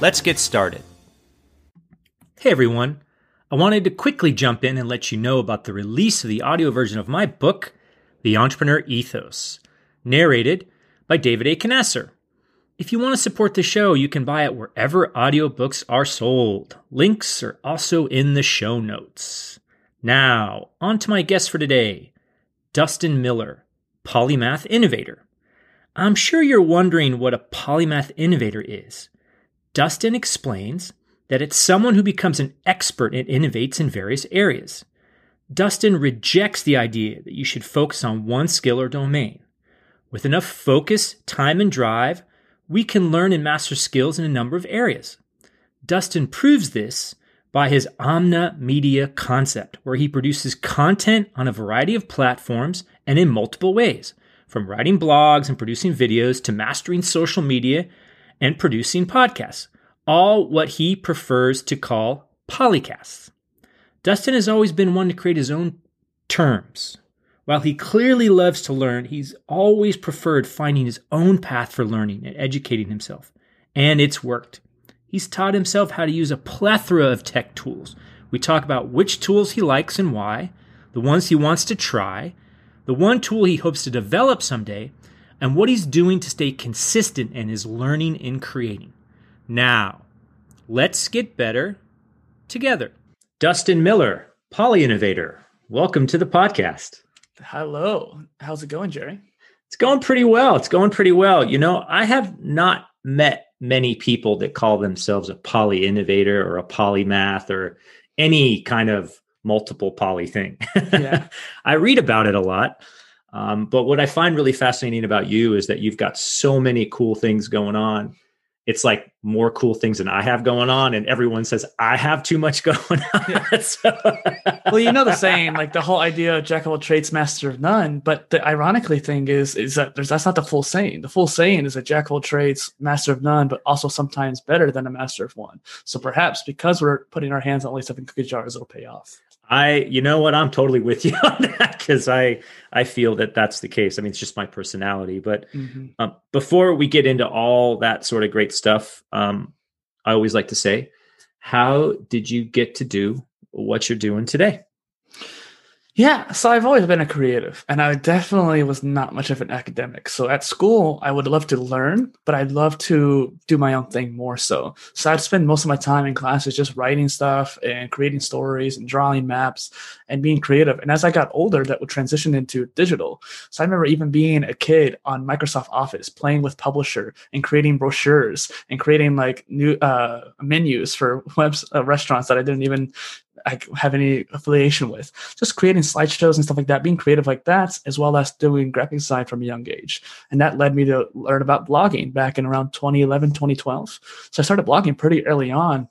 Let's get started. Hey everyone. I wanted to quickly jump in and let you know about the release of the audio version of my book, The Entrepreneur Ethos, narrated by David A. Conatser. If you want to support the show, you can buy it wherever audiobooks are sold. Links are also in the show notes. Now, on to my guest for today Dustin Miller, Polymath Innovator. I'm sure you're wondering what a polymath innovator is. Dustin explains that it's someone who becomes an expert and innovates in various areas. Dustin rejects the idea that you should focus on one skill or domain. With enough focus, time, and drive, we can learn and master skills in a number of areas. Dustin proves this by his Omnimedia concept, where he produces content on a variety of platforms and in multiple ways, from writing blogs and producing videos to mastering social media and producing podcasts, all what he prefers to call polycasts. Dustin has always been one to create his own terms, while he clearly loves to learn, he's always preferred finding his own path for learning and educating himself. And it's worked. He's taught himself how to use a plethora of tech tools. We talk about which tools he likes and why, the ones he wants to try, the one tool he hopes to develop someday, and what he's doing to stay consistent in his learning and creating. Now, let's get better together. Dustin Miller, Poly Innovator, welcome to the podcast. Hello. How's it going, Jerry? It's going pretty well. It's going pretty well. You know, I have not met many people that call themselves a poly innovator or a polymath or any kind of multiple poly thing. Yeah. I read about it a lot. Um, but what I find really fascinating about you is that you've got so many cool things going on it's like more cool things than I have going on, and everyone says I have too much going on. Yeah. so. well, you know the saying, like the whole idea of jack of all trades, master of none. But the ironically thing is, is that there's that's not the full saying. The full saying is a jack of all trades, master of none, but also sometimes better than a master of one. So perhaps because we're putting our hands on only seven cookie jars, it'll pay off. I, you know what, I'm totally with you on that because I, I feel that that's the case. I mean, it's just my personality. But mm-hmm. um, before we get into all that sort of great stuff, um, I always like to say, how did you get to do what you're doing today? Yeah, so I've always been a creative, and I definitely was not much of an academic. So at school, I would love to learn, but I'd love to do my own thing more so. So I'd spend most of my time in classes just writing stuff and creating stories and drawing maps and being creative. And as I got older, that would transition into digital. So I remember even being a kid on Microsoft Office, playing with Publisher and creating brochures and creating like new uh, menus for webs uh, restaurants that I didn't even I have any affiliation with. Just creating slideshows and stuff like that, being creative like that, as well as doing graphic design from a young age. And that led me to learn about blogging back in around 2011, 2012. So I started blogging pretty early on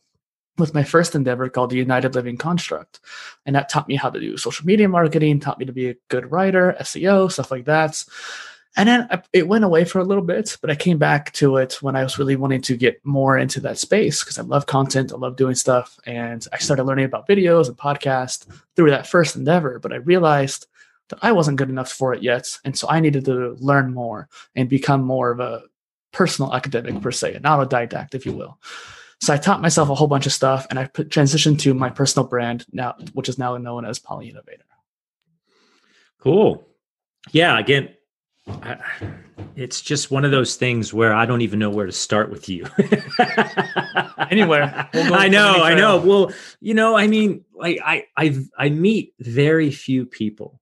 with my first endeavor called the United Living Construct. And that taught me how to do social media marketing, taught me to be a good writer, SEO, stuff like that. And then it went away for a little bit, but I came back to it when I was really wanting to get more into that space because I love content, I love doing stuff. And I started learning about videos and podcasts through that first endeavor. But I realized that I wasn't good enough for it yet. And so I needed to learn more and become more of a personal academic, per se, an autodidact, if you will. So I taught myself a whole bunch of stuff and I transitioned to my personal brand now, which is now known as Poly Innovator. Cool. Yeah. Again, I, it's just one of those things where I don't even know where to start with you. Anywhere. We'll I know, I know. Well, you know, I mean, like I, I, I meet very few people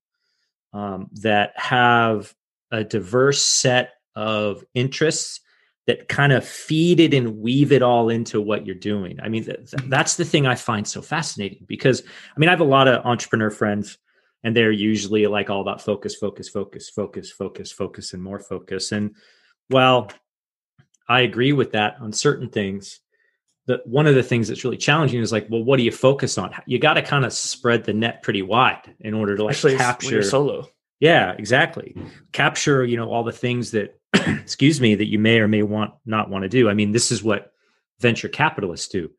um, that have a diverse set of interests that kind of feed it and weave it all into what you're doing. I mean, th- that's the thing I find so fascinating because I mean, I have a lot of entrepreneur friends and they're usually like all about focus focus focus focus focus focus and more focus. And well i agree with that on certain things that one of the things that's really challenging is like well what do you focus on? You got to kind of spread the net pretty wide in order to like Actually, capture solo. Yeah exactly. Capture you know all the things that excuse me that you may or may want not want to do. I mean this is what venture capitalists do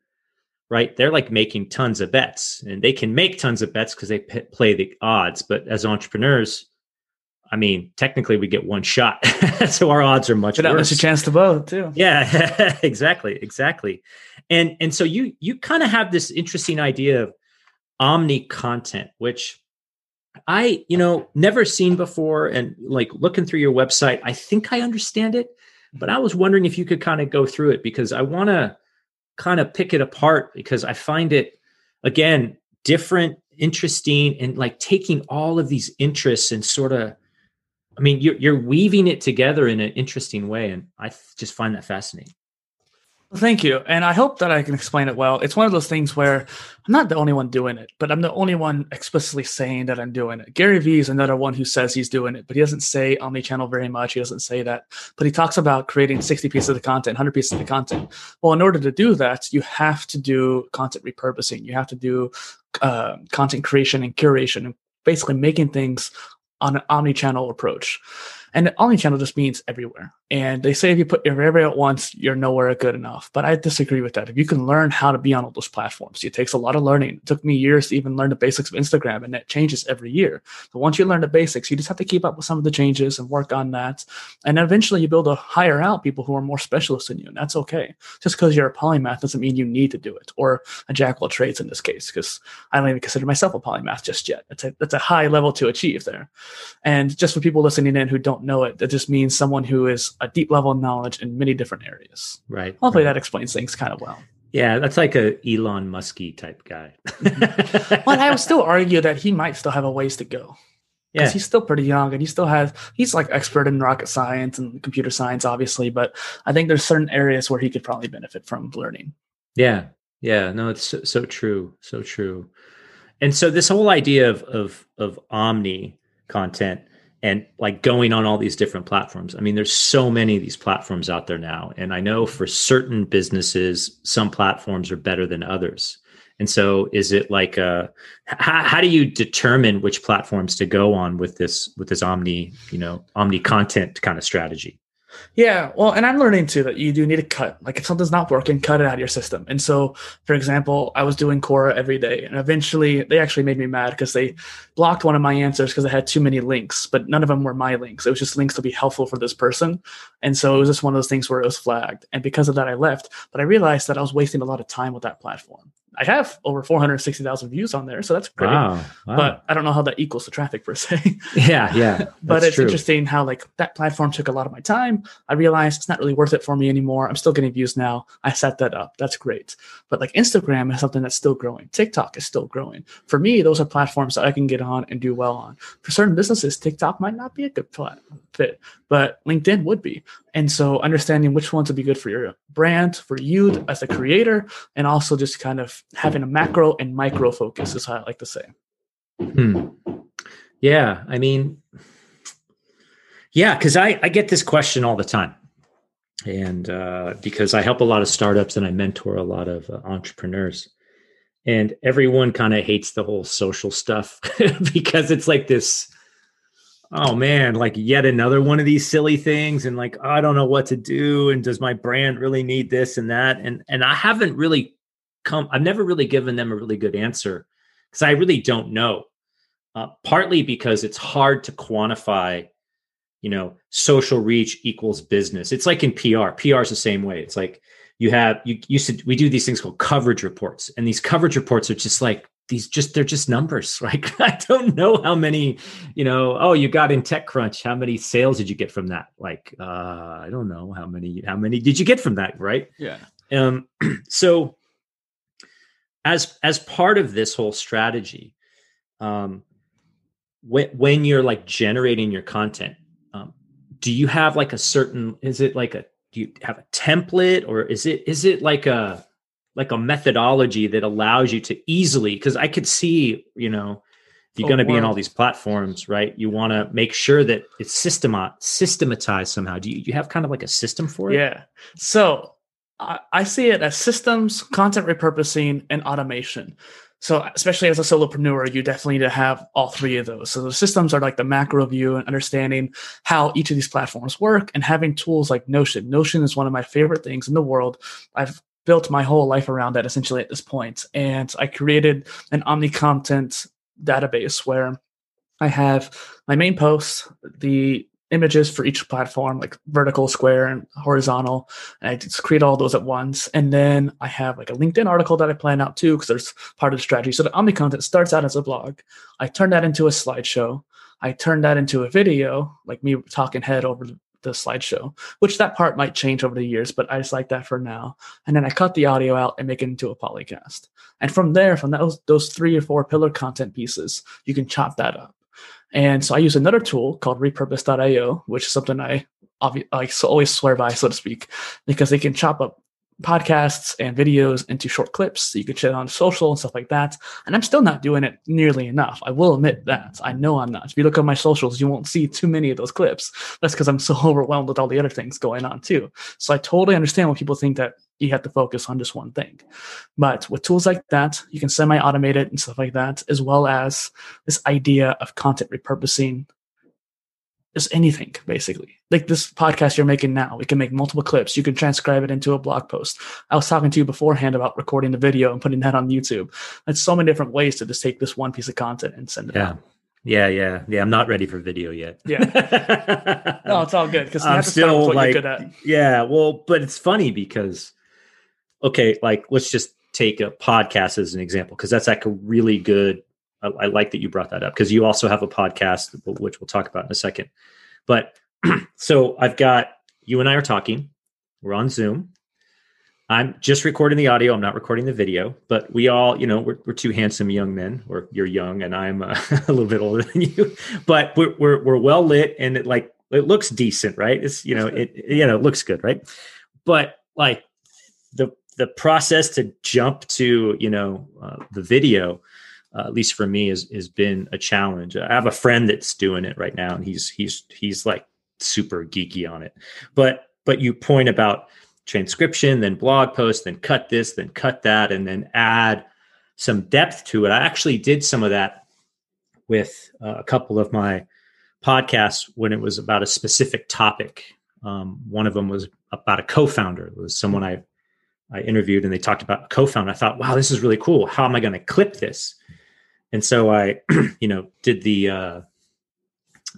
right? They're like making tons of bets and they can make tons of bets because they p- play the odds. But as entrepreneurs, I mean, technically we get one shot. so our odds are much but that worse. a chance to vote too. Yeah, exactly. Exactly. And, and so you, you kind of have this interesting idea of omni content, which I, you know, never seen before. And like looking through your website, I think I understand it, but I was wondering if you could kind of go through it because I want to, kind of pick it apart because I find it again different, interesting, and like taking all of these interests and sort of I mean, you're, you're weaving it together in an interesting way. And I just find that fascinating. Thank you. And I hope that I can explain it well. It's one of those things where I'm not the only one doing it, but I'm the only one explicitly saying that I'm doing it. Gary Vee is another one who says he's doing it, but he doesn't say omni-channel very much. He doesn't say that, but he talks about creating 60 pieces of content, 100 pieces of content. Well, in order to do that, you have to do content repurposing. You have to do uh, content creation and curation and basically making things on an omni-channel approach. And omni-channel just means everywhere. And they say if you put everywhere at once, you're nowhere good enough. But I disagree with that. If you can learn how to be on all those platforms, it takes a lot of learning. It took me years to even learn the basics of Instagram, and that changes every year. But once you learn the basics, you just have to keep up with some of the changes and work on that. And eventually you build a hire out people who are more specialists than you, and that's okay. Just because you're a polymath doesn't mean you need to do it, or a jack of all trades in this case, because I don't even consider myself a polymath just yet. That's a that's a high level to achieve there. And just for people listening in who don't know it, that just means someone who is a deep level of knowledge in many different areas. Right. Hopefully right. that explains things kind of well. Yeah, that's like a Elon Musky type guy. but I would still argue that he might still have a ways to go. Yeah, he's still pretty young, and he still has he's like expert in rocket science and computer science, obviously. But I think there's certain areas where he could probably benefit from learning. Yeah, yeah, no, it's so, so true, so true. And so this whole idea of of of omni content and like going on all these different platforms. I mean, there's so many of these platforms out there now. And I know for certain businesses, some platforms are better than others. And so is it like uh how, how do you determine which platforms to go on with this with this omni, you know, omni content kind of strategy? Yeah, well, and I'm learning too that you do need to cut. Like if something's not working, cut it out of your system. And so, for example, I was doing Quora every day, and eventually they actually made me mad because they blocked one of my answers because I had too many links, but none of them were my links. It was just links to be helpful for this person. And so it was just one of those things where it was flagged. And because of that, I left. But I realized that I was wasting a lot of time with that platform. I have over 460,000 views on there, so that's great. Wow, wow. But I don't know how that equals the traffic per se. yeah, yeah. but it's true. interesting how like that platform took a lot of my time. I realized it's not really worth it for me anymore. I'm still getting views now. I set that up. That's great. But like Instagram is something that's still growing. TikTok is still growing. For me, those are platforms that I can get on and do well on. For certain businesses, TikTok might not be a good fit, but LinkedIn would be. And so understanding which ones would be good for your brand, for you as a creator, and also just kind of having a macro and micro focus is how I like to say. Hmm. Yeah, I mean, yeah, because I, I get this question all the time. And uh, because I help a lot of startups and I mentor a lot of uh, entrepreneurs. And everyone kind of hates the whole social stuff because it's like this, oh man, like yet another one of these silly things. And like, oh, I don't know what to do. And does my brand really need this and that? And and I haven't really come, I've never really given them a really good answer because I really don't know. Uh, partly because it's hard to quantify you know social reach equals business it's like in pr pr is the same way it's like you have you used to we do these things called coverage reports and these coverage reports are just like these just they're just numbers like i don't know how many you know oh you got in techcrunch how many sales did you get from that like uh i don't know how many how many did you get from that right Yeah. um so as as part of this whole strategy um when when you're like generating your content um do you have like a certain is it like a do you have a template or is it is it like a like a methodology that allows you to easily because i could see you know if you're Oh, going to be in all these platforms right you want to make sure that it's systemat systematized somehow do you, you have kind of like a system for it Yeah. So I, I see it as systems, content repurposing, and automation. So especially as a solopreneur, you definitely need to have all three of those. So the systems are like the macro view and understanding how each of these platforms work and having tools like Notion. Notion is one of my favorite things in the world. I've built my whole life around that essentially at this point. And I created an omni content database where I have my main posts, the images for each platform, like vertical, square, and horizontal. And I just create all those at once. And then I have like a LinkedIn article that I plan out too, because there's part of the strategy. So the Omni content starts out as a blog. I turn that into a slideshow. I turn that into a video, like me talking head over the slideshow, which that part might change over the years, but I just like that for now. And then I cut the audio out and make it into a polycast. And from there, from those those three or four pillar content pieces, you can chop that up. And so I use another tool called repurpose.io, which is something I obvi- always swear by, so to speak, because they can chop up podcasts and videos into short clips so you can share on social and stuff like that. And I'm still not doing it nearly enough. I will admit that. I know I'm not. If you look on my socials, you won't see too many of those clips. That's because I'm so overwhelmed with all the other things going on too. So I totally understand when people think that you have to focus on just one thing. But with tools like that, you can semi automate it and stuff like that, as well as this idea of content repurposing just anything basically. Like this podcast you're making now we can make multiple clips. You can transcribe it into a blog post. I was talking to you beforehand about recording the video and putting that on youtube. There's so many different ways to just take this one piece of content and send it yeah. out. Yeah yeah. Yeah i'm not ready for video yet. Yeah. no it's all good because I'm have to start with still what like, you're good at. yeah, well, but it's funny because, okay, like let's just take a podcast as an example because that's like a really good. I, I like that you brought that up because you also have a podcast, which we'll talk about in a second. But so I've got you and I are talking. We're on Zoom. I'm just recording the audio. I'm not recording the video, but we all, you know, we're, we're two handsome young men. Or you're young, and I'm uh, a little bit older than you, but we're we're, we're well lit, and it like it looks decent, right? It's you know it you know it looks good, right? But like the the process to jump to you know uh, the video, uh, at least for me, has has been a challenge. I have a friend that's doing it right now, and he's he's he's like super geeky on it. But but you point about transcription, then blog post, then cut this, then cut that, and then add some depth to it. I actually did some of that with uh, a couple of my podcasts when it was about a specific topic. Um, one of them was about a co-founder. It was someone I I interviewed, and they talked about a co-founder. I thought, wow, this is really cool. How am I going to clip this? And so I, you know, did the uh,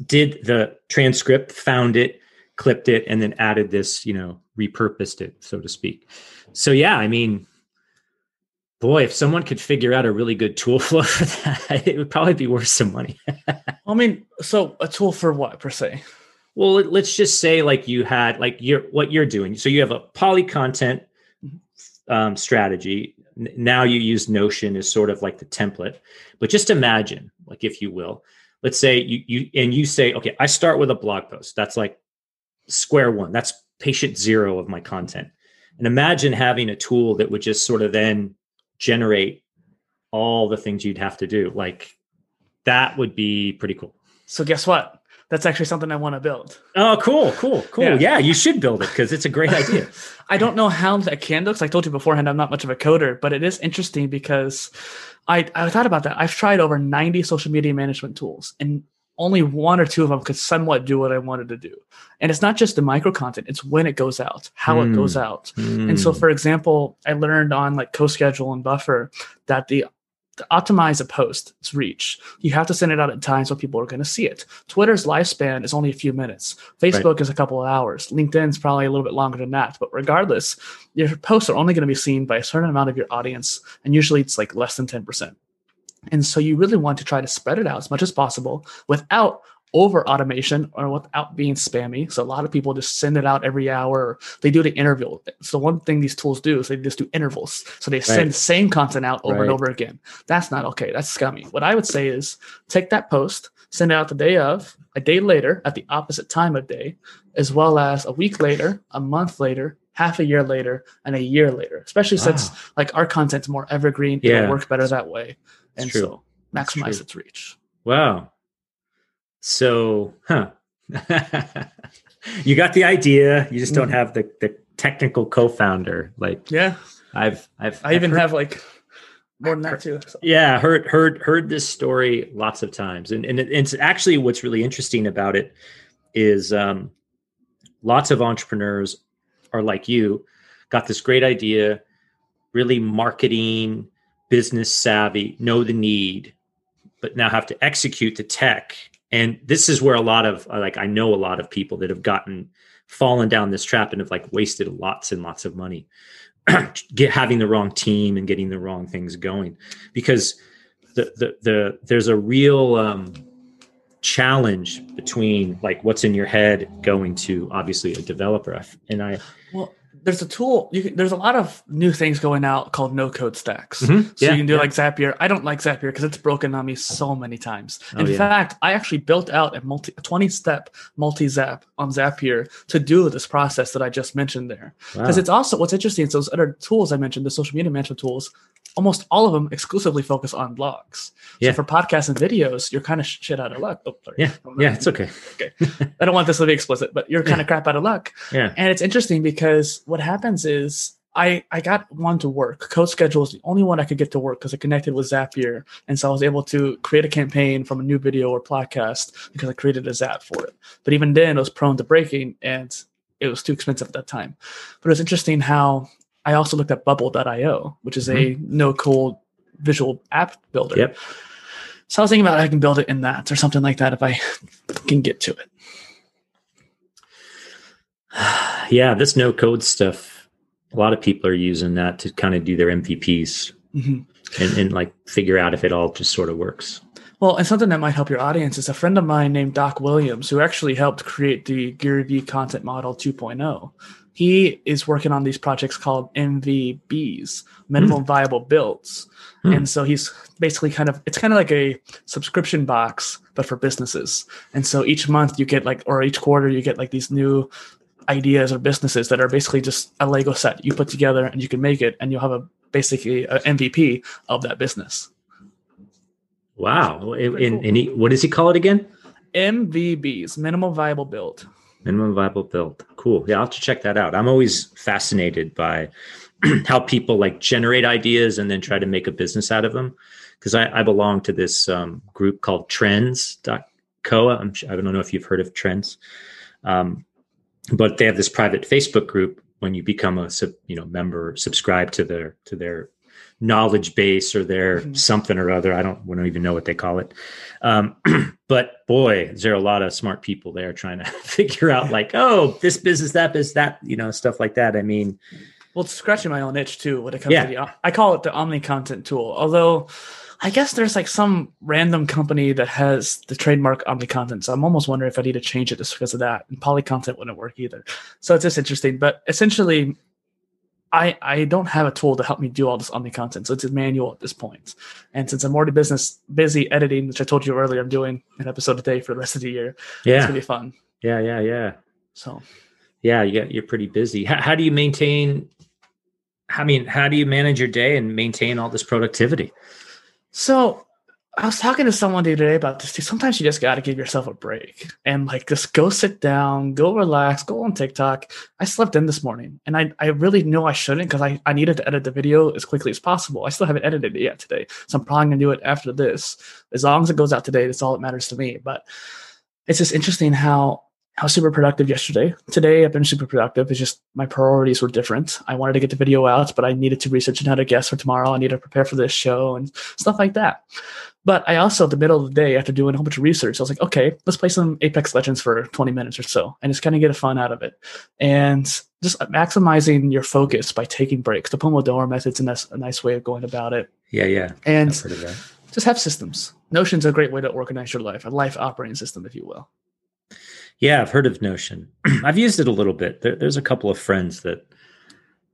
did the transcript, found it, clipped it, and then added this, you know, repurposed it, so to speak. So yeah, I mean, boy, if someone could figure out a really good tool flow for that, it would probably be worth some money. I mean, so a tool for what per se? well, let- let's just say like you had like you're what you're doing. So you have a poly content um, strategy. Now you use Notion as sort of like the template, but just imagine, like if you will, let's say you you and you say, okay, I start with a blog post. That's like square one. That's patient zero of my content. And imagine having a tool that would just sort of then generate all the things you'd have to do. Like that would be pretty cool. So guess what? That's actually something I want to build. Oh, cool, cool, cool. Yeah. Yeah, you should build it because it's a great idea. I don't know how that can. 'cause I told you beforehand, I'm not much of a coder, but it is interesting because I I thought about that. I've tried over 90 social media management tools, and only one or two of them could somewhat do what I wanted to do. And it's not just the micro content; it's when it goes out, how it goes out. And so, Mm. for example, I learned on like CoSchedule and Buffer that the optimize a post, its reach, you have to send it out at times when people are going to see it. Twitter's lifespan is only a few minutes. Facebook is a couple of hours. LinkedIn's probably a little bit longer than that. But regardless, your posts are only going to be seen by a certain amount of your audience, and usually it's like less than ten percent. And so you really want to try to spread it out as much as possible without over automation or without being spammy. So a lot of people just send it out every hour. They do the interval. So one thing these tools do is they just do intervals. So they send the same content out over Right. and over again. That's not okay. That's scummy. What I would say is take that post, send it out the day of, a day later at the opposite time of day, as well as a week later, a month later, half a year later, and a year later. Especially since like our content's more evergreen, Yeah. it'll work better that way. It's And true. so maximize its reach. Wow. So, huh. you got the idea. You just don't Mhm. have the, the technical co-founder. Like Yeah. I've I've I even I've heard- have like more than that too. So- yeah heard heard heard this story lots of times and, and it- it's actually what's really interesting about it is um, lots of entrepreneurs are like you got this great idea really marketing business savvy know the need but now have to execute the tech and this is where a lot of like i know a lot of people that have gotten fallen down this trap and have like wasted lots and lots of money get having the wrong team and getting the wrong things going. Because the the, the there's a real um, challenge between like what's in your head going to obviously a developer. And i Well, there's a tool. You can, there's a lot of new things going out called no code stacks. Mhm. So Yeah, you can do yeah. like Zapier. I don't like Zapier because it's broken on me so many times. Oh, In yeah. fact, I actually built out a multi 20 step multi zap on Zapier to do this process that I just mentioned there. Because Wow. it's also what's interesting is those other tools I mentioned, the social media management tools, almost all of them exclusively focus on blogs. Yeah. So for podcasts and videos, you're kind of shit out of luck. Oh, yeah yeah it's okay okay. I don't want this to be explicit, but you're kind of crap out of luck. yeah And it's interesting because what happens is I I got one to work. CoSchedule is the only one I could get to work because it connected with Zapier, and so I was able to create a campaign from a new video or podcast because I created a Zap for it. But even then, it was prone to breaking, and it was too expensive at that time. But it was interesting how I also looked at Bubble.io, which is a no code visual app builder. Yep. So I was thinking about I can build it in that or something like that if I can get to it. yeah this no code stuff a lot of people are using that to kind of do their mvps Mhm. and, and like figure out if it all just sort of works Well, and something that might help your audience is a friend of mine named Doc Williams, who actually helped create the Gary Vee Content Model 2.0. He is working on these projects called MVBs, minimum viable builds. Hmm. And so he's basically kind of, it's kind of like a subscription box, but for businesses. And so each month you get like, or each quarter you get like these new ideas or businesses that are basically just a Lego set you put together and you can make it and you'll have a basically an MVP of that business. wow and, Pretty and, cool. and he, what does he call it again MVBs, minimal viable build. Minimum viable build. Cool. Yeah i'll have to check that out. I'm always fascinated by how people like generate ideas and then try to make a business out of them. Because I, I belong to this um, group called trends.co I'm, i don't know if you've heard of trends. Um, but they have this private facebook group when you become a you know member subscribe to their to their knowledge base or their Mhm. something or other i don't, I don't even know what they call it um, but boy is there a lot of smart people there trying to figure out like oh this business that business that you know stuff like that i mean Well, it's scratching my own itch too when it comes Yeah. to the. I call it the Omni Content tool. Although, I guess there's like some random company that has the trademark Omni Content. So I'm almost wondering if I need to change it just because of that. And Poly Content wouldn't work either. So it's just interesting. But essentially, I I don't have a tool to help me do all this Omni Content. So it's a manual at this point. And since I'm already business busy editing, which I told you earlier, I'm doing an episode a day for the rest of the year. Yeah, It's gonna be fun. Yeah. Yeah. Yeah. So Yeah. You get, you're pretty busy. How, how do you maintain? I mean, how do you manage your day and maintain all this productivity? So I was talking to someone the other day about this. Too. Sometimes you just got to give yourself a break and like just go sit down, go relax, go on TikTok. I slept in this morning and I, I really know I shouldn't because I, I needed to edit the video as quickly as possible. I still haven't edited it yet today. So I'm probably going to do it after this. As long as it goes out today, that's all that matters to me. But it's just interesting how I was super productive yesterday. Today I've been super productive. It's just my priorities were different. I wanted to get the video out, but I needed to research and how to guest for tomorrow. I needed to prepare for this show and stuff like that. But I also, at the middle of the day, after doing a whole bunch of research, I was like, okay, let's play some Apex Legends for 20 minutes or so and just kind of get a fun out of it. And just maximizing your focus by taking breaks. The Pomodoro method's a nice, a nice way of going about it. Yeah. Yeah. And I've heard of that. just have systems. Notion's a great way to organize your life, a life operating system, if you will. Yeah, I've heard of Notion. I've used it a little bit. There, there's a couple of friends that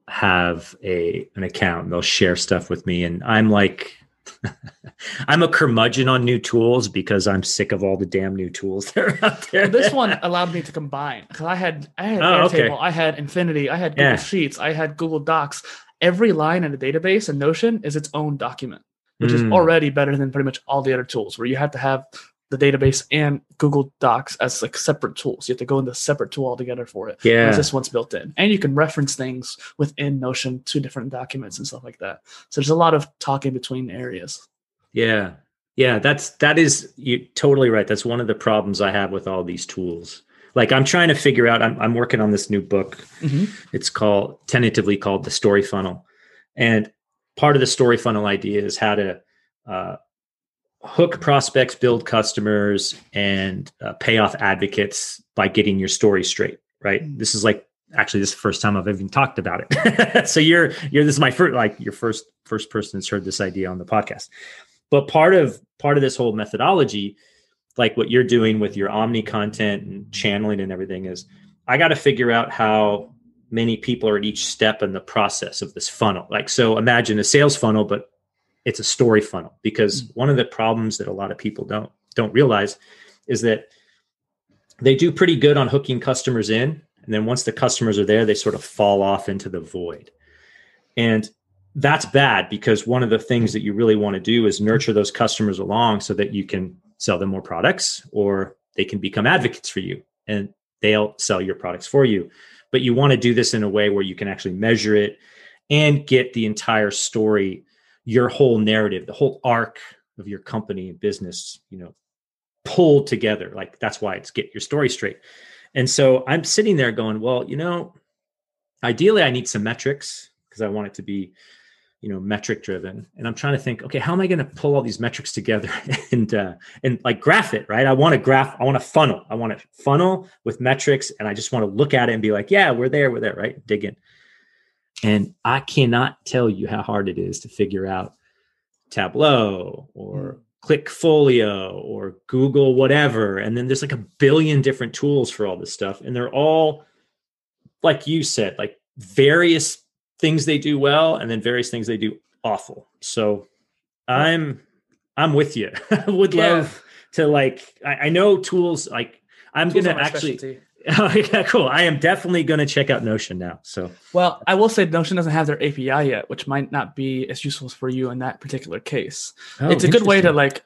have a an account. They'll share stuff with me, and I'm like, I'm a curmudgeon on new tools because I'm sick of all the damn new tools that are out there. this one allowed me to combine because I had I had Oh, okay. Airtable, I had Infinity, I had Google Yeah. Sheets, I had Google Docs. Every line in a database in Notion is its own document, which is Mm. already better than pretty much all the other tools where you have to have the database and Google Docs as like separate tools. You have to go into a separate tool altogether for it. Yeah. This one's built in. And you can reference things within Notion to different documents and stuff like that. So there's a lot of talking between areas. Yeah. Yeah, that's that is you totally right. That's one of the problems I have with all these tools. Like I'm trying to figure out I'm I'm working on this new book. Mhm. It's called tentatively called the story funnel. And part of the story funnel idea is how to uh, hook prospects, build customers, and uh, pay off advocates by getting your story straight. Right. Mm. This is like actually this is the first time I've even talked about it. so you're you're this is my first like your first first person that's heard this idea on the podcast. But part of part of this whole methodology, like what you're doing with your omni content and channeling and everything, is I got to figure out how many people are at each step in the process of this funnel. Like so imagine a sales funnel, but it's a story funnel because mm. one of the problems that a lot of people don't don't realize is that they do pretty good on hooking customers in and then once the customers are there they sort of fall off into the void. And that's bad because one of the things that you really want to do is nurture those customers along so that you can sell them more products or they can become advocates for you and they'll sell your products for you. But you want to do this in a way where you can actually measure it and get the entire story your whole narrative the whole arc of your company and business you know pulled together. Like that's why it's get your story straight. And so i'm sitting there going well you know ideally i need some metrics because i want it to be you know metric driven. And i'm trying to think okay how am i going to pull all these metrics together? And uh and like graph it right? I want to graph i want to funnel. I want to funnel with metrics and i just want to look at it and be like yeah we're there we're there right? Dig in and i cannot tell you how hard it is to figure out tableau or mm. clickfolio or google whatever. And then there's like a billion different tools for all this stuff. And they're all like you said like various things they do well and then various things they do awful. So i'm i'm with you. I would Yeah. love to like I, I know tools like i'm Tools gonna actually specialty. oh yeah cool i am definitely gonna check out notion now so Well, I will say Notion doesn't have their API yet, which might not be as useful for you in that particular case. Oh, it's a good way to like.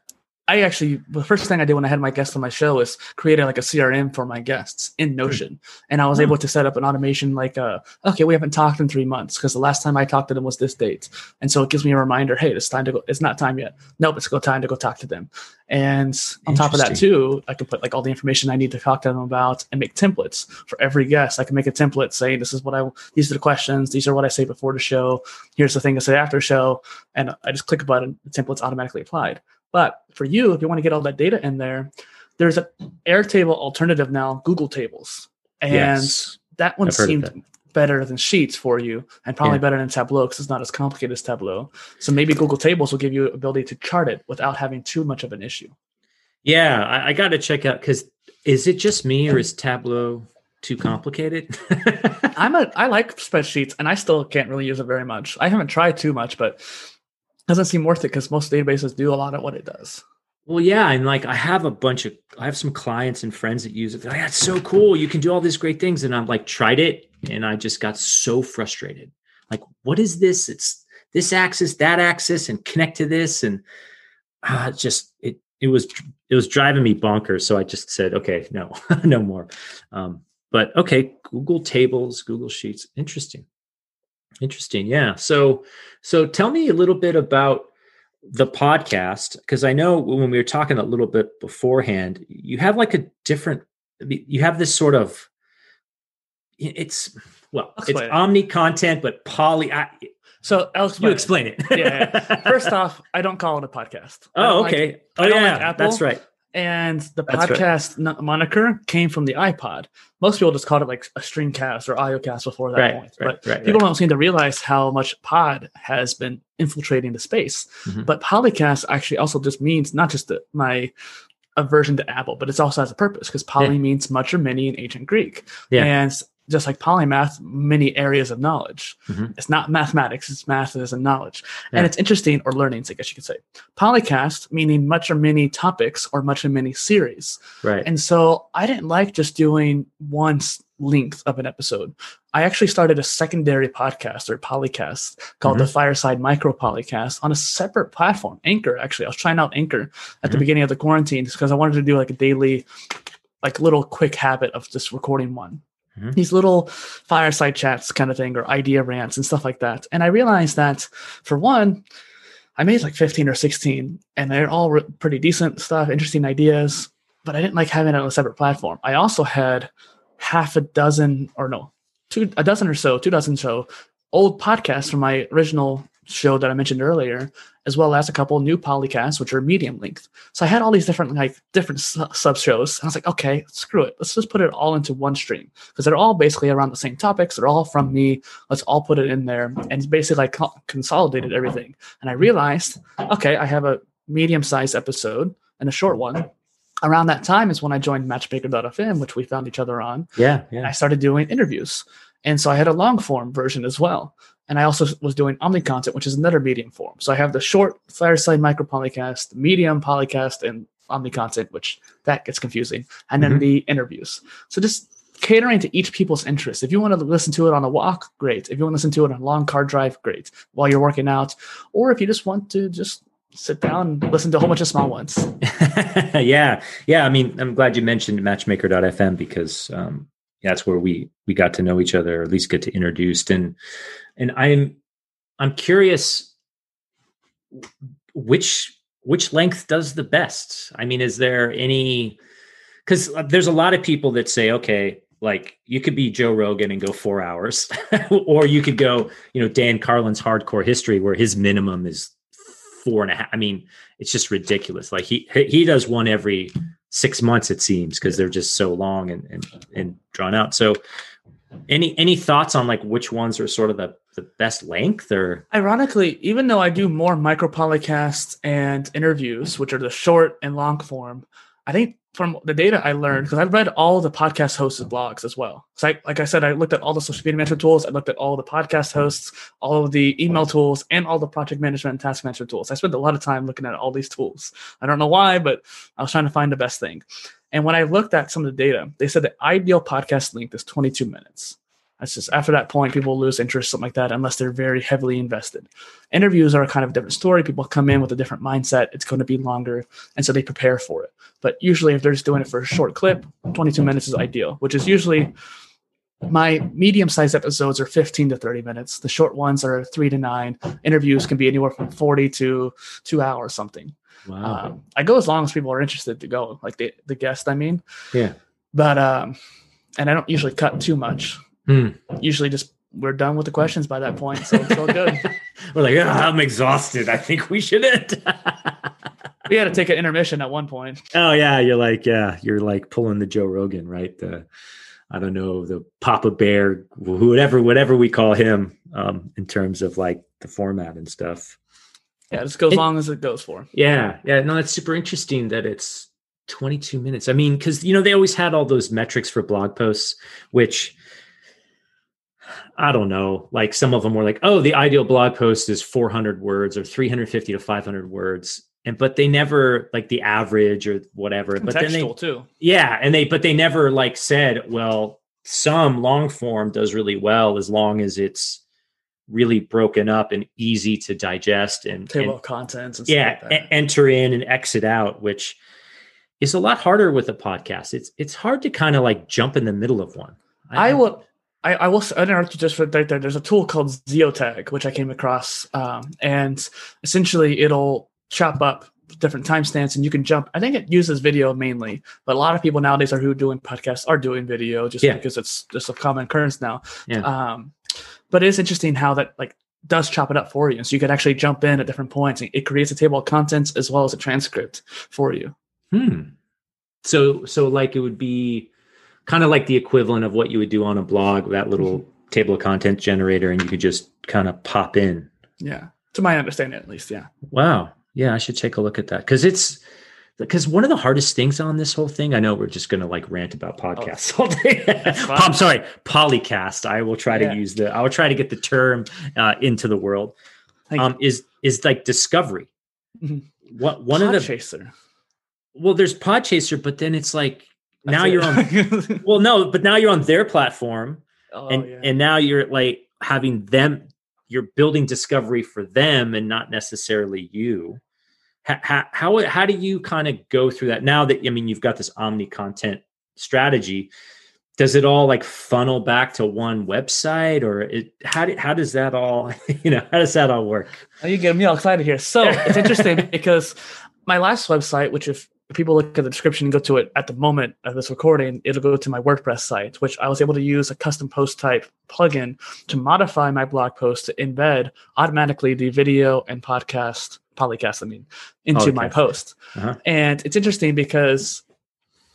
I actually the first thing I did when I had my guests on my show is created like a CRM for my guests in Notion, and I was Hmm. able to set up an automation like, uh, okay, we haven't talked in three months because the last time I talked to them was this date, and so it gives me a reminder, hey, it's time to go. It's not time yet. Nope, it's go time to go talk to them. And on top of that too, I can put like all the information I need to talk to them about and make templates for every guest. I can make a template saying this is what I these are the questions, these are what I say before the show. Here's the thing to say after the show, and I just click a button, the template's automatically applied. But for you, if you want to get all that data in there, there's a Airtable alternative now, Google Tables, and Yes. that one seemed better than Sheets for you, and probably Yeah. better than Tableau because it's not as complicated as Tableau. So maybe Google Tables will give you ability to chart it without having too much of an issue. Yeah, I, I got to check out because is it just me or is Tableau too complicated? I'm a I like spreadsheets, and I still can't really use it very much. I haven't tried too much, but doesn't seem worth it because most databases do a lot of what it does. well, yeah, and like I have a bunch of I have some clients and friends that use it. Like, That's so cool! You can do all these great things, and I'm like, tried it, and I just got so frustrated. Like, what is this? It's this axis, that axis, and connect to this, and uh, just it it was it was driving me bonkers. So I just said, okay, no, no more. Um, but okay, Google Tables, Google Sheets, interesting, interesting. Yeah. So so tell me a little bit about the podcast because I know when we were talking a little bit beforehand, you have like a different. You have this sort of. It's well, it's Explain it. omni content, but poly. I, So I'll you explain it. it. Yeah, First off, I don't call it a podcast. Oh, like- okay. oh, I yeah, like that's right. And the That's podcast n- moniker came from the iPod. Most people just called it like a streamcast or audiocast before that Right, point. right, but people don't seem to realize how much pod has been infiltrating the space. Mhm. But polycast actually also just means not just the, my aversion to Apple, but it also has a purpose because poly Yeah. means much or many in ancient Greek. Yeah. And just like polymath, many areas of knowledge. Mhm. It's not mathematics, it's math as in knowledge. Yeah. And it's interesting or learnings, I guess you could say. Polycast, meaning much or many topics or much or many series. Right. And so I didn't like just doing one length of an episode. I actually started a secondary podcast or polycast called the Fireside Micro Polycast on a separate platform, Anchor. Actually, I was trying out Anchor at the Mhm. beginning of the quarantine because I wanted to do like a daily, like little quick habit of just recording one. Mhm. These little fireside chats kind of thing or idea rants and stuff like that. And I realized that for one, I made like 15 or 16 and they're all re- pretty decent stuff, interesting ideas, but I didn't like having it on a separate platform. I also had half a dozen or no, two a dozen or so, two dozen or so old podcasts from my original show that I mentioned earlier, as well as a couple new polycasts, which are medium length. So I had all these different like different sub shows. And I was like, okay, screw it. Let's just put it all into one stream because they're all basically around the same topics. They're all from me. Let's all put it in there, and basically like co- consolidated everything. And I realized, okay, I have a medium sized episode and a short one. Around that time is when I joined Matchmaker.fm, which we found each other on. Yeah. And I started doing interviews. And so I had a long form version as well. And I also was doing Omni content, which is another medium form. So I have the short Fireside Micro Polycast, medium Polycast, and Omni content, which that gets confusing. And then Mhm. the interviews. So just catering to each people's interests. If you want to listen to it on a walk, great. If you want to listen to it on a long car drive, great. While you're working out. Or if you just want to just sit down and listen to a whole bunch of small ones. yeah. Yeah. I mean, I'm glad you mentioned matchmaker.fm because um, that's where we we got to know each other, or at least get to introduced. And and I'm I'm curious which which length does the best. I mean, is there any because uh, there's a lot of people that say, okay, like you could be Joe Rogan and go four hours, or you could go, you know, Dan Carlin's hardcore history, where his minimum is four and a half. I mean, it's just ridiculous. Like he he does one every six months, it seems, because they're just so long and, and and drawn out. So, any any thoughts on like which ones are sort of the the best length or Ironically, even though I do more micro polycasts and interviews, which are the short and long form, I think from the data I learned, because I've read all the podcast hosts' blogs as well. So, I, like I said, I looked at all the social media management tools, I looked at all the podcast hosts, all of the email tools, and all the project management and task management tools. I spent a lot of time looking at all these tools. I don't know why, but I was trying to find the best thing. And when I looked at some of the data, they said the ideal podcast length is 22 minutes. That's just after that point, people lose interest, something like that, unless they're very heavily invested. Interviews are a kind of different story. People come in with a different mindset. It's going to be longer. And so they prepare for it. But usually, if they're just doing it for a short clip, 22 minutes is ideal, which is usually my medium sized episodes are 15 to 30 minutes. The short ones are three to nine. Interviews can be anywhere from 40 to two hours, something. wow. Um, I go as long as people are interested to go, like the, the guest, I mean. yeah. But, um, and I don't usually cut too much Hmm. usually just we're done with the questions by that point. So it's all good. We're like, "Ah, I'm exhausted. I think we should end. we had to take an intermission at one point. Oh yeah, you're like yeah, you're like pulling the Joe Rogan, right? The I don't know the Papa Bear, whatever whatever we call him, um, in terms of like the format and stuff. Yeah, just go as It- long as it goes for. Yeah, yeah, no, it's super interesting that it's 22 minutes. I mean, because you know they always had all those metrics for blog posts, which I don't know. Like some of them were like, oh, the ideal blog post is 400 words or 350 to 500 words, and but they never like the average or whatever. But then they, Contextual too. yeah, and they but they never like said, well, some long form does really well as long as it's really broken up and easy to digest and, Table and of contents and stuff yeah like enter in and exit out which is a lot harder with a podcast it's it's hard to kind of like jump in the middle of one I will. I, I will interrupt you just for right there. There's a tool called Zeotag, which I came across, um, and essentially it'll chop up different timestamps, and you can jump. I think it uses video mainly, but a lot of people nowadays are who are doing podcasts are doing video just Yeah. because it's just a common occurrence now. Yeah. Um, but it is interesting how that like does chop it up for you, so you could actually jump in at different points. And it creates a table of contents as well as a transcript for you. hmm so so like it would be kind of like the equivalent of what you would do on a blog that little Mm-hmm. table of content generator and you could just kind of pop in Yeah, to my understanding, at least. Yeah. wow yeah i should take a look at that because it's because one of the hardest things on this whole thing, I know we're just going to like rant about podcasts all day. I'm sorry, polycast. I will try Yeah. to use the. I will try to get the term uh, into the world. Um, is is like discovery. Mhm. What one of the chaser. well, there's Podchaser, but then it's like now you're on. Well, no, but now you're on their platform, oh, and yeah. and now you're like having them. You're building discovery for them, and not necessarily you. How how how, how do you kind of go through that now that I mean you've got this omni content strategy? Does it all like funnel back to one website, or it how do, how does that all you know how does that all work? Oh, you get me all excited here. So it's interesting because my last website, which if people look at the description and go to it at the moment of this recording, it'll go to my WordPress site, which I was able to use a custom post type plugin to modify my blog post to embed automatically the video and podcast, polycast, I mean, into my post. Uh-huh. And it's interesting because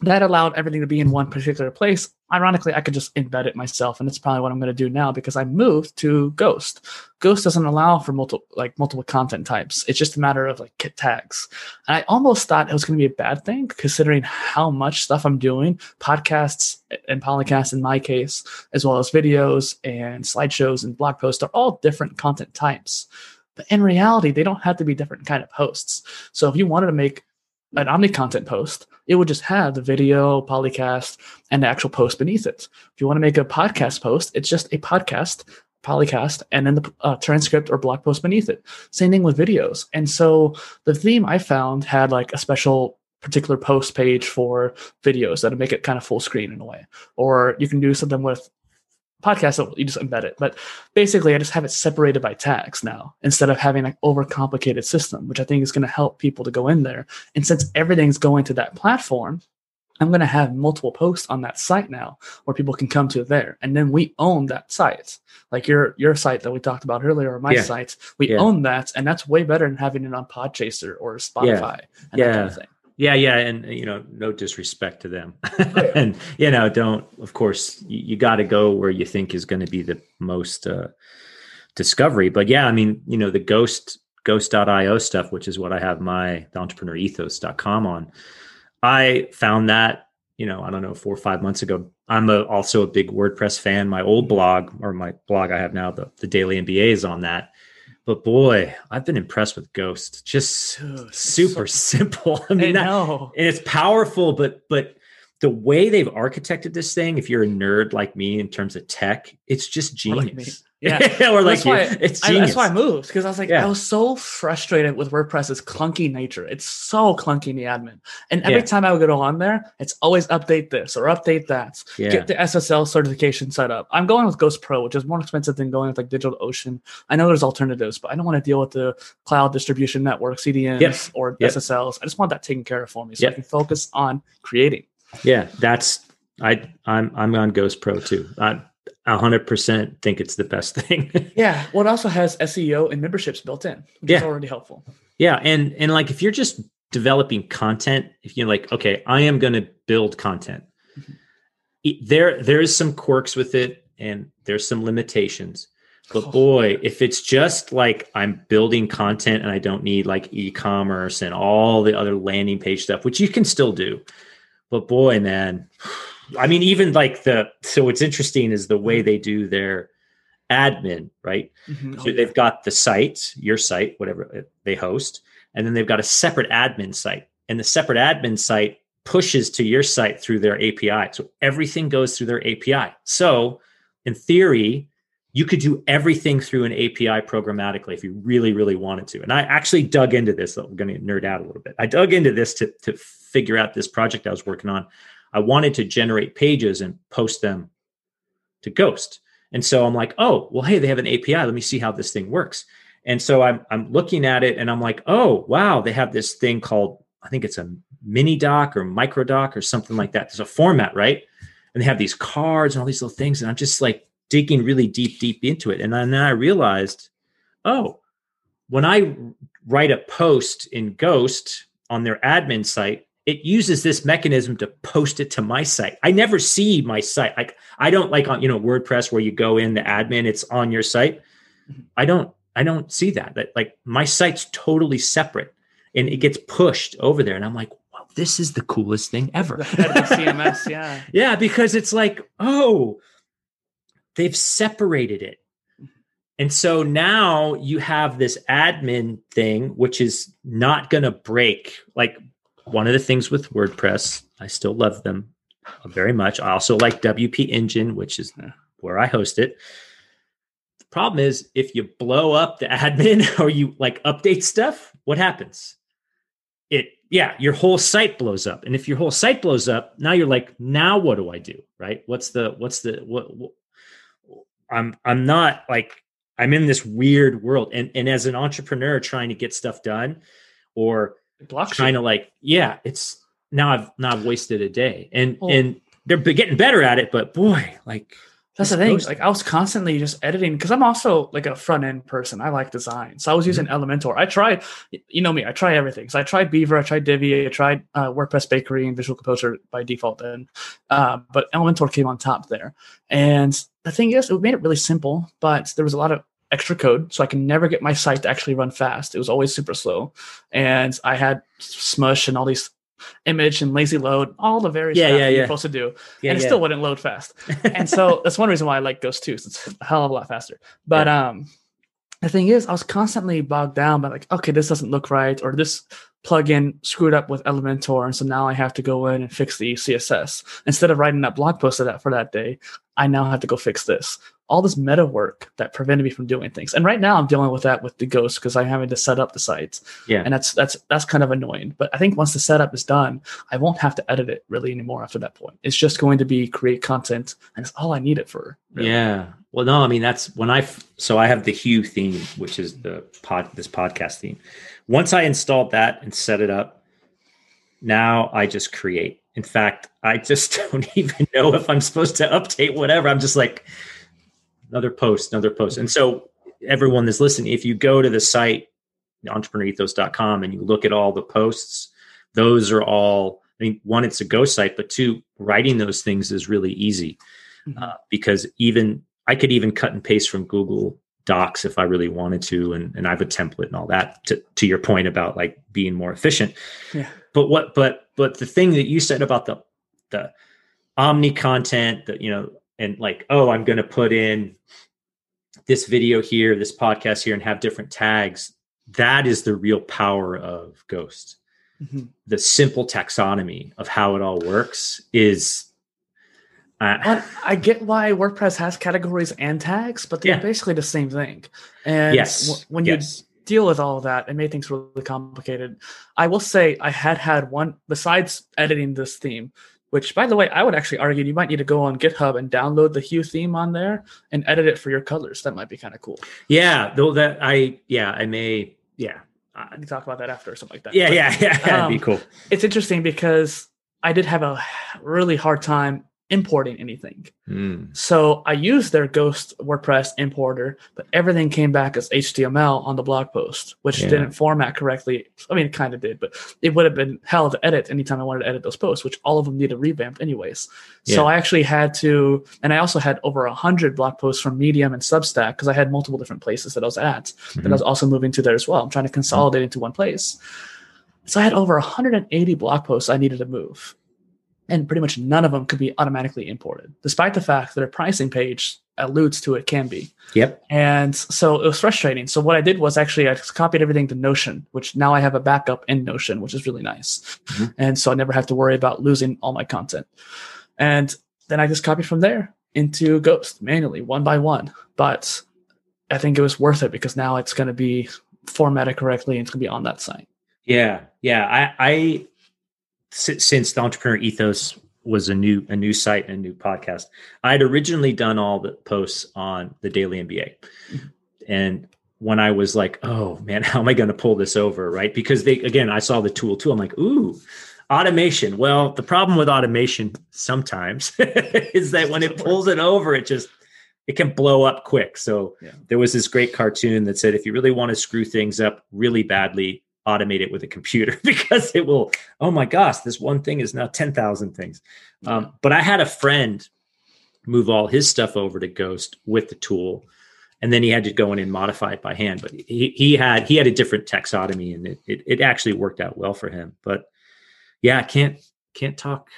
that allowed everything to be in one particular place. Ironically, I could just embed it myself, and it's probably what I'm going to do now because I moved to Ghost. Ghost doesn't allow for multiple like multiple content types. It's just a matter of like kit tags. And I almost thought it was going to be a bad thing considering how much stuff I'm doing, podcasts and polycasts in my case, as well as videos and slideshows and blog posts are all different content types. But in reality, they don't have to be different kind of posts. So if you wanted to make an omni content post, it would just have the video, polycast, and the actual post beneath it. If you want to make a podcast post, it's just a podcast, polycast, and then the uh, transcript or blog post beneath it. Same thing with videos. And so the theme I found had like a special particular post page for videos that'll make it kind of full screen in a way. Or you can do something with podcast you just embed it. But basically I just have it separated by tags now instead of having an overcomplicated system, which I think is going to help people to go in there. And since everything's going to that platform, I'm going to have multiple posts on that site now where people can come to there. And then we own that site. Like your your site that we talked about earlier or my Yeah. site, we Yeah. own that. And that's way better than having it on Podchaser or Spotify and that kind of thing. Yeah, yeah, and you know, no disrespect to them, and you know, don't. Of course, you, you got to go where you think is going to be the most uh, discovery. But yeah, I mean, you know, the Ghost Ghost.io stuff, which is what I have my the entrepreneurethos.com on. I found that you know, I don't know, four or five months ago. I'm a, also a big WordPress fan. My old blog or my blog I have now, the the Daily MBA is on that. But boy, I've been impressed with Ghost. Just Dude, super so- simple. I I mean, that, and it's powerful but but the way they've architected this thing if you're a nerd like me in terms of tech it's just Or like genius Yeah. or like that's why, it's I, that's why I moved because I was like, Yeah. I was so frustrated with WordPress's clunky nature. It's so clunky in the admin, and every Yeah. time I would go on there, it's always update this or update that. yeah Get the SSL certification set up. I'm going with Ghost Pro, which is more expensive than going with like DigitalOcean. I know there's alternatives, but I don't want to deal with the cloud distribution network, CDNs, Yep. or Yep. SSLs. I just want that taken care of for me so I can focus on creating. yeah that's i i'm i'm on ghost pro too i 100% think it's the best thing Yeah. Well, it also has SEO and memberships built in, which is already helpful. yeah and and like if you're just developing content, if you're like, okay, I am going to build content, Mhm. it- there there is some quirks with it, and there's some limitations. But Oh. boy, if it's just like I'm building content and I don't need like e-commerce and all the other landing page stuff, which you can still do. But boy, man, I mean, even like the so what's interesting is the way they do their admin, right? Mhm. So they've got the site, your site, whatever they host, and then they've got a separate admin site. And the separate admin site pushes to your site through their API. So everything goes through their API. So in theory, you could do everything through an API programmatically if you really, really wanted to. And I actually dug into this. I'm going to nerd out a little bit. I dug into this to, to figure out this project I was working on. I wanted to generate pages and post them to Ghost. And so I'm like, oh, well, hey, they have an API. Let me see how this thing works. And so I'm I'm looking at it and I'm like, oh, wow, they have this thing called, I think it's a mini doc or micro doc or something like that. There's a format, right? And they have these cards and all these little things. And I'm just like digging really deep, deep into it. And then, then I realized, oh, when I write a post in Ghost on their admin site, it uses this mechanism to post it to my site. I never see my site. Like I don't like on you know WordPress where you go in the admin, it's on your site. Mm-hmm. I don't I don't see that. That like my site's totally separate and it gets pushed over there. And I'm like, wow, this is the coolest thing ever. The head of the CMS, yeah. Yeah, because it's like, oh, they've separated it. Mm-hmm. And so now you have this admin thing, which is not going to break. Like one of the things with WordPress, I still love them very much. I also like WP Engine, which is where I host it. The problem is if you blow up the admin or you like update stuff, what happens? It yeah, your whole site blows up. And if your whole site blows up, now you're like, now what do I do? Right? What's the what's the what, what I'm I'm not like I'm in this weird world. And and as an entrepreneur trying to get stuff done or Blockchain. trying to like, yeah, it's now I've now I've wasted a day. And Well- and they're getting better at it, but boy, like That's the thing. Like I was constantly just editing because I'm also like a front end person. I like design, so I was using Elementor. I tried, you know me, I try everything. So I tried Beaver, I tried Divi, I tried uh, WordPress Bakery and Visual Composer by default. Then, uh, but Elementor came on top there. And the thing is, it made it really simple, but there was a lot of extra code, so I can never get my site to actually run fast. It was always super slow, and I had Smush and all these image and lazy load, all the various Yeah, stuff yeah, you're supposed to do, yeah, and it yeah. still wouldn't load fast and so that's one reason why I like Ghost 2. 'cause It's a hell of a lot faster. But um, the thing is, I was constantly bogged down by like, okay, this doesn't look right, or this plugin screwed up with Elementor, and so now I have to go in and fix the CSS instead of writing that blog post for that for that day. I now have to go fix this. All this meta work that prevented me from doing things, and right now I'm dealing with that with the Ghost because I'm having to set up the sites, Yeah. and that's that's that's kind of annoying. But I think once the setup is done, I won't have to edit it really anymore after that point. It's just going to be create content, and it's all I need it for. really. Yeah. Well, no, I mean that's when I so I have the Hue theme, which is the pod this podcast theme. Once I installed that and set it up, now I just create. In fact, I just don't even know if I'm supposed to update whatever. I'm just like another post, another post. And so everyone that's listening, if you go to the site entrepreneurethos.com and you look at all the posts, those are all I mean, one, it's a go site, but two, writing those things is really easy Mhm. uh, because even I could even cut and paste from Google Docs if I really wanted to, and, and I have a template and all that. To to your point about like being more efficient, Yeah. but what but but the thing that you said about the the omni content that you know and like oh I'm going to put in this video here, this podcast here, and have different tags. That is the real power of Ghost Mhm. the simple taxonomy of how it all works is uh, I get why WordPress has categories and tags, but they're Yeah. basically the same thing. And yes w- when yes. you deal with all of that, it made things really complicated. I will say I had had one besides editing this theme, which by the way, I would actually argue you might need to go on GitHub and download the Hue theme on there and edit it for your colors. That might be kind of cool. yeah though that i yeah i may yeah Uh, I can talk about that after or something like that. yeah But yeah yeah that'd be um, cool it's interesting because I did have a really hard time importing anything. Mm. So I used their Ghost WordPress importer, but everything came back as HTML on the blog post, which Yeah. didn't format correctly. I mean, it kind of did, but it would have been hell to edit anytime I wanted to edit those posts, which all of them needed revamped anyways. Yeah. So I actually had to, and I also had over a hundred blog posts from Medium and Substack because I had multiple different places that I was at that I was also moving to there as well. I'm trying to consolidate into one place. So I had over 180 blog posts I needed to move. And pretty much none of them could be automatically imported, despite the fact that their pricing page alludes to it can be. Yep. And so it was frustrating. So what I did was actually I just copied everything to Notion, which now I have a backup in Notion, which is really nice. Mhm. And so I never have to worry about losing all my content. And then I just copied from there into Ghost manually, one by one. But I think it was worth it because now it's going to be formatted correctly and it's going to be on that site. Yeah, yeah. I, I since the entrepreneur ethos was a new a new site and a new podcast, I had originally done all the posts on the Daily MBA, and when I was like, oh man, how am I going to pull this over? Right? Because they again, I saw the tool too. I'm like, ooh. Automation. Well, the problem with automation sometimes is that when it pulls it over, it just it can blow up quick. So Yeah. there was this great cartoon that said if you really want to screw things up really badly, automate it with a computer because it will oh my gosh this one thing is now 10,000 things. Um, but i had a friend move all his stuff over to ghost with the tool and then he had to go in and modify it by hand but he, he had he had a different taxonomy and it, it, it actually worked out well for him. But yeah i can't can't talk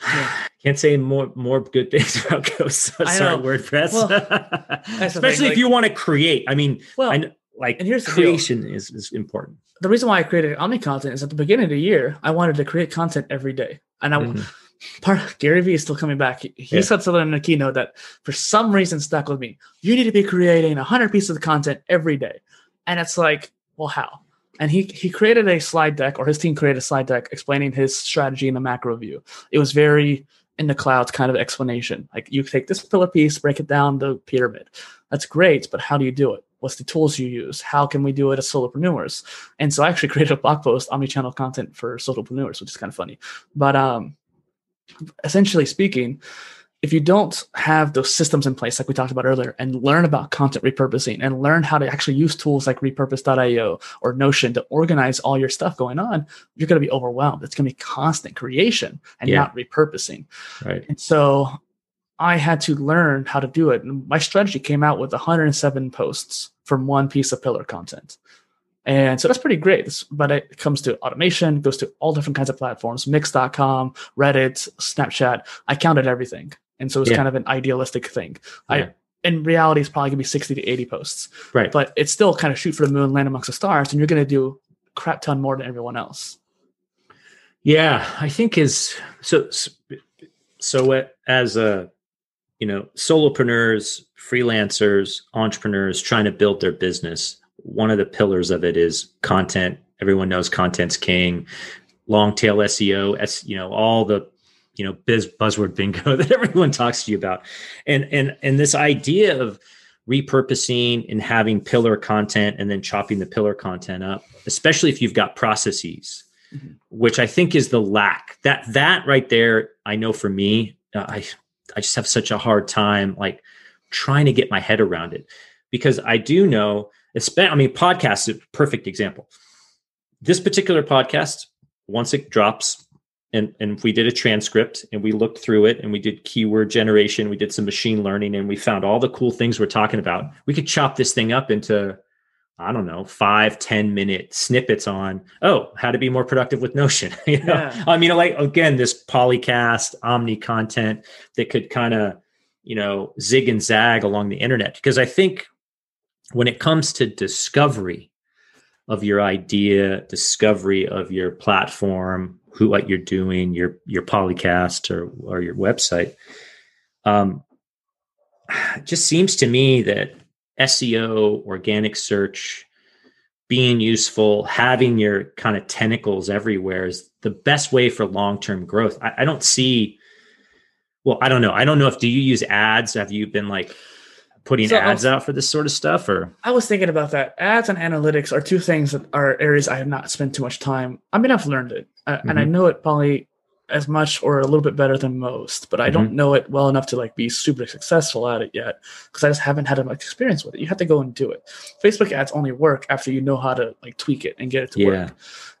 can't say more more good things about ghost. Sorry wordpress. Well, especially if like- you want to create. I mean Well, I like and here's creation is, is important. the reason why I created Omni content is at the beginning of the year, I wanted to create content every day. And I Mhm. part Gary Vee is still coming back. He, Yeah. said something in the keynote that for some reason stuck with me. You need to be creating hundred pieces of content every day. And it's like, well, how? And he he created a slide deck, or his team created a slide deck explaining his strategy in the macro view. It was very in the clouds kind of explanation. Like you take this pillar piece, break it down the pyramid. That's great, but how do you do it? What's the tools you use? How can we do it as solopreneurs? And so I actually created a blog post, omni-channel content for solopreneurs, which is kind of funny. But um, essentially speaking, if you don't have those systems in place, like we talked about earlier, and learn about content repurposing and learn how to actually use tools like repurpose.io or Notion to organize all your stuff going on, you're going to be overwhelmed. It's going to be constant creation and Yeah. not repurposing. Right. And so I had to learn how to do it. And my strategy came out with 107 posts from one piece of pillar content. And so that's pretty great. But it comes to automation, goes to all different kinds of platforms, mix.com, Reddit, Snapchat. I counted everything. And so it's Yeah. kind of an idealistic thing. Yeah. I in reality it's probably gonna be 60 to 80 posts. Right. But it's still kind of shoot for the moon, land amongst the stars, and you're gonna do a crap ton more than everyone else. Yeah, I think is so. So as a you know, solopreneurs, freelancers, entrepreneurs trying to build their business, one of the pillars of it is content. Everyone knows content's king. Long tail SEO, S, you know, all the you know biz buzzword bingo that everyone talks to you about, and and and this idea of repurposing and having pillar content and then chopping the pillar content up, especially if you've got processes which I think is the lack. That that right there, I know for me, uh, I I just have such a hard time like trying to get my head around it because I do know. Especially, I mean, podcasts is a perfect example. This particular podcast, once it drops, and and we did a transcript and we looked through it and we did keyword generation, we did some machine learning, and we found all the cool things we're talking about. We could chop this thing up into I don't know, five, 10 minute snippets on, oh, how to be more productive with Notion. you know, Yeah. I mean, like again, this polycast, omni content that could kind of, you know, zig and zag along the internet. Because I think when it comes to discovery of your idea, discovery of your platform, who what you're doing, your your polycast or or your website, um, just seems to me that SEO, organic search, being useful, having your kind of tentacles everywhere is the best way for long term growth. I, I don't see. Well, I don't know. I don't know if do you use ads? Have you been like putting So, ads um, out for this sort of stuff, or I was thinking about that. Ads and analytics are two things that are areas I have not spent too much time. I mean, I've learned it, uh, and I Mhm. know it probably as much or a little bit better than most, but I don't mm-hmm. know it well enough to like be super successful at it yet because I just haven't had much experience with it. You have to go and do it. Facebook ads only work after you know how to like tweak it and get it to Yeah. work.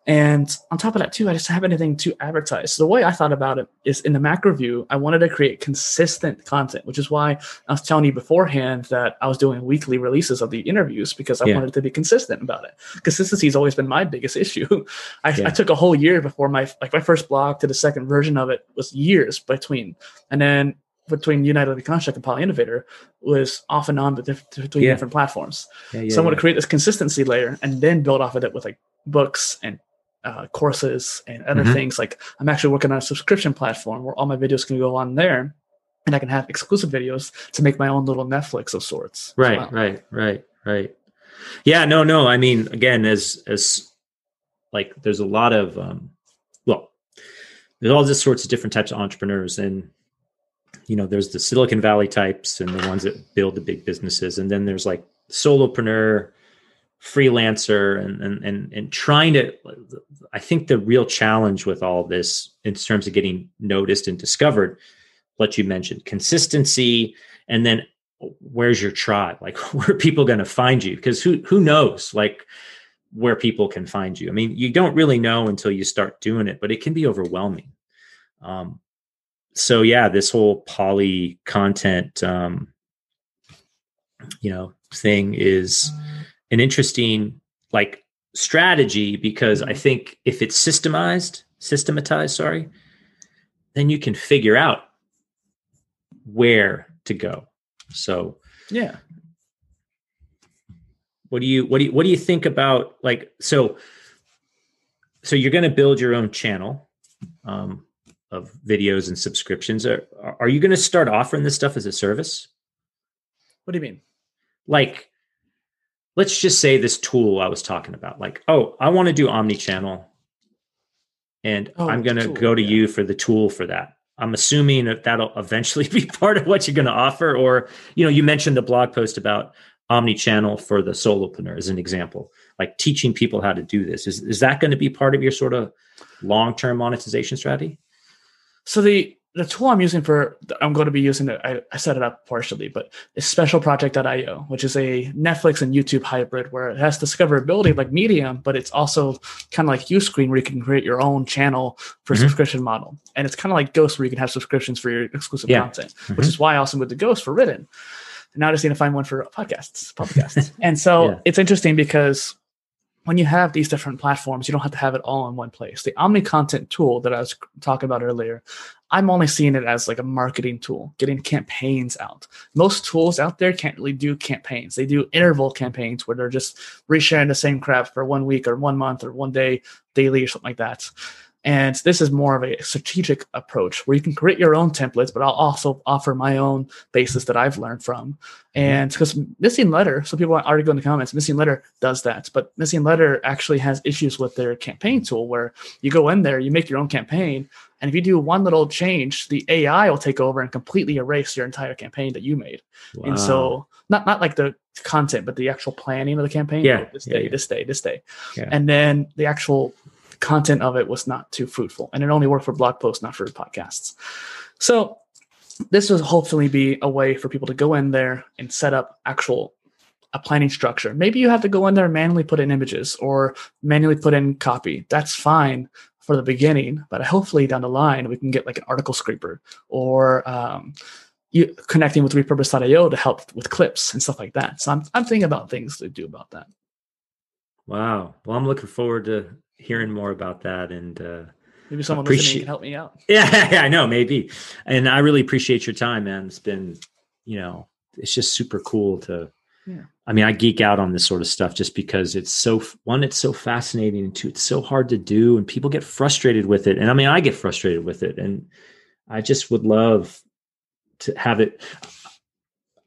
And on top of that, too, I just have anything to advertise. So the way I thought about it is in the macro view, I wanted to create consistent content, which is why I was telling you beforehand that I was doing weekly releases of the interviews because I Yeah. wanted to be consistent about it. Consistency has always been my biggest issue. I, Yeah. I took a whole year before my like my first blog to the second version of it was years between, and then between United the Construct and Poly Innovator was off and on, between Yeah. different platforms. Yeah, yeah, so I want to create this consistency layer and then build off of it with like books and uh, courses and other Mhm. things. Like I'm actually working on a subscription platform where all my videos can go on there, and I can have exclusive videos to make my own little Netflix of sorts. right well. right right right yeah no no i mean again as as like there's a lot of um well there's all this sorts of different types of entrepreneurs and you know there's the silicon valley types and the ones that build the big businesses and then there's like solopreneur freelancer and and and, and trying to i think the real challenge with all this in terms of getting noticed and discovered what you mentioned consistency and then where's your tribe? Like where are people going to find you? Because who who knows like where people can find you? I mean you don't really know until you start doing it but it can be overwhelming. Um so yeah this whole poly content um you know thing is an interesting like strategy because i think if it's systemized systematized sorry then you can figure out where to go so Yeah. what do you what do you what do you think about like so so you're going to build your own channel um, of videos and subscriptions are are you going to start offering this stuff as a service What do you mean? like let's just say this tool i was talking about like oh i want to do omni channel and Oh, i'm going to go to yeah. you for the tool for that. I'm assuming that that'll eventually be part of what you're going to offer or you know you mentioned the blog post about omni channel for the solopreneur as an example like teaching people how to do this. Is, is that going to be part of your sort of long-term monetization strategy? So the the tool I'm using for I'm going to be using it. I, I set it up partially, but it's specialproject.io, which is a Netflix and YouTube hybrid where it has discoverability like Medium, but it's also kind of like Uscreen where you can create your own channel for Mhm. subscription model, and it's kind of like Ghost where you can have subscriptions for your exclusive Yeah. content, Mhm. which is why I also moved to Ghost for written. And now I just need to find one for podcasts, podcasts. and so Yeah. it's interesting because when you have these different platforms, you don't have to have it all in one place. The Omni Content tool that I was talking about earlier, I'm only seeing it as like a marketing tool, getting campaigns out. Most tools out there can't really do campaigns. They do interval campaigns where they're just resharing the same crap for one week or one month or one day daily or something like that. And this is more of a strategic approach where you can create your own templates, but I'll also offer my own basis that I've learned from. And mm-hmm. because MissingLettr, so people already go in the comments, MissingLettr does that, but MissingLettr actually has issues with their campaign tool where you go in there, you make your own campaign, and if you do one little change, the AI will take over and completely erase your entire campaign that you made. And so not not like the content, but the actual planning of the campaign. Yeah, this yeah, day, yeah. this day, this day. Yeah. And then the actual content of it was not too fruitful. And it only worked for blog posts, not for podcasts. So this will hopefully be a way for people to go in there and set up actual a planning structure. Maybe you have to go in there and manually put in images or manually put in copy. That's fine for the beginning, but hopefully down the line we can get like an article scraper or um, you connecting with repurpose.io to help with clips and stuff like that. So I'm I'm thinking about things to do about that. wow well i'm looking forward to hearing more about that and uh Maybe someone listening can help me out. Yeah, yeah, I know, maybe. And I really appreciate your time, man. It's been, you know, it's just super cool to Yeah. I mean, I geek out on this sort of stuff just because it's so one, it's so fascinating, and two, it's so hard to do, and people get frustrated with it. And I mean, I get frustrated with it, and I just would love to have it.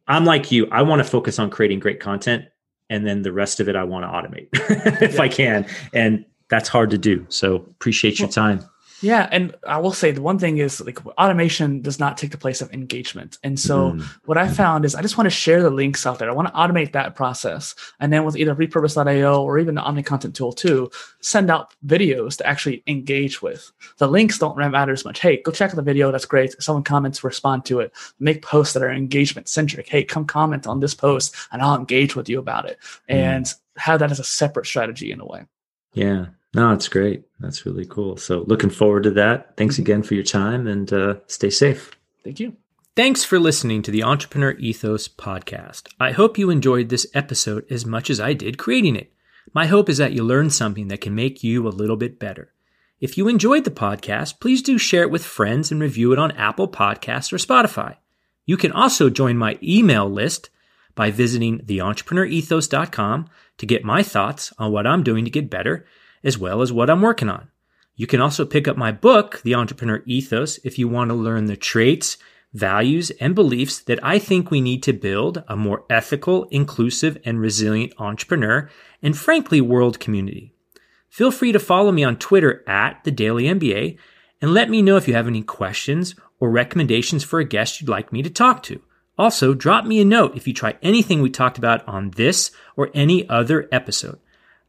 I'm like you. I want to focus on creating great content, and then the rest of it, I want to automate if I can, and that's hard to do. So appreciate your time. Yeah, and I will say the one thing is like automation does not take the place of engagement. And so mm. what I found is I just want to share the links out there. I want to automate that process. And then with either repurpose.io or even the Omni Content Tool too, send out videos to actually engage with. The links don't matter as much. Hey, go check out the video. That's great. Someone comments, respond to it. Make posts that are engagement centric. Hey, come comment on this post and I'll engage with you about it. Mm. And have that as a separate strategy in a way. Yeah. No, it's great. That's really cool. So looking forward to that. Thanks mm-hmm. again for your time and uh, stay safe. Thank you. Thanks for listening to the Entrepreneur Ethos podcast. I hope you enjoyed this episode as much as I did creating it. My hope is that you learned something that can make you a little bit better. If you enjoyed the podcast, please do share it with friends and review it on Apple Podcasts or Spotify. You can also join my email list by visiting theentrepreneurethos.com to get my thoughts on what I'm doing to get better as well as what I'm working on. You can also pick up my book, The Entrepreneur Ethos, if you want to learn the traits, values, and beliefs that I think we need to build a more ethical, inclusive, and resilient entrepreneur and frankly, world community. Feel free to follow me on Twitter at The Daily MBA and let me know if you have any questions or recommendations for a guest you'd like me to talk to. Also, drop me a note if you try anything we talked about on this or any other episode.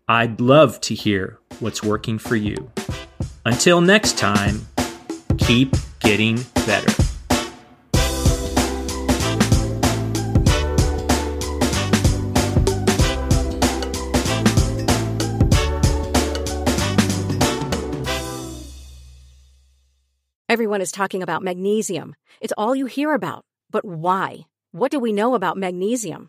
I'd love to hear what's working for you. Until next time, keep getting better. Everyone is talking about magnesium. It's all you hear about. But why? What do we know about magnesium?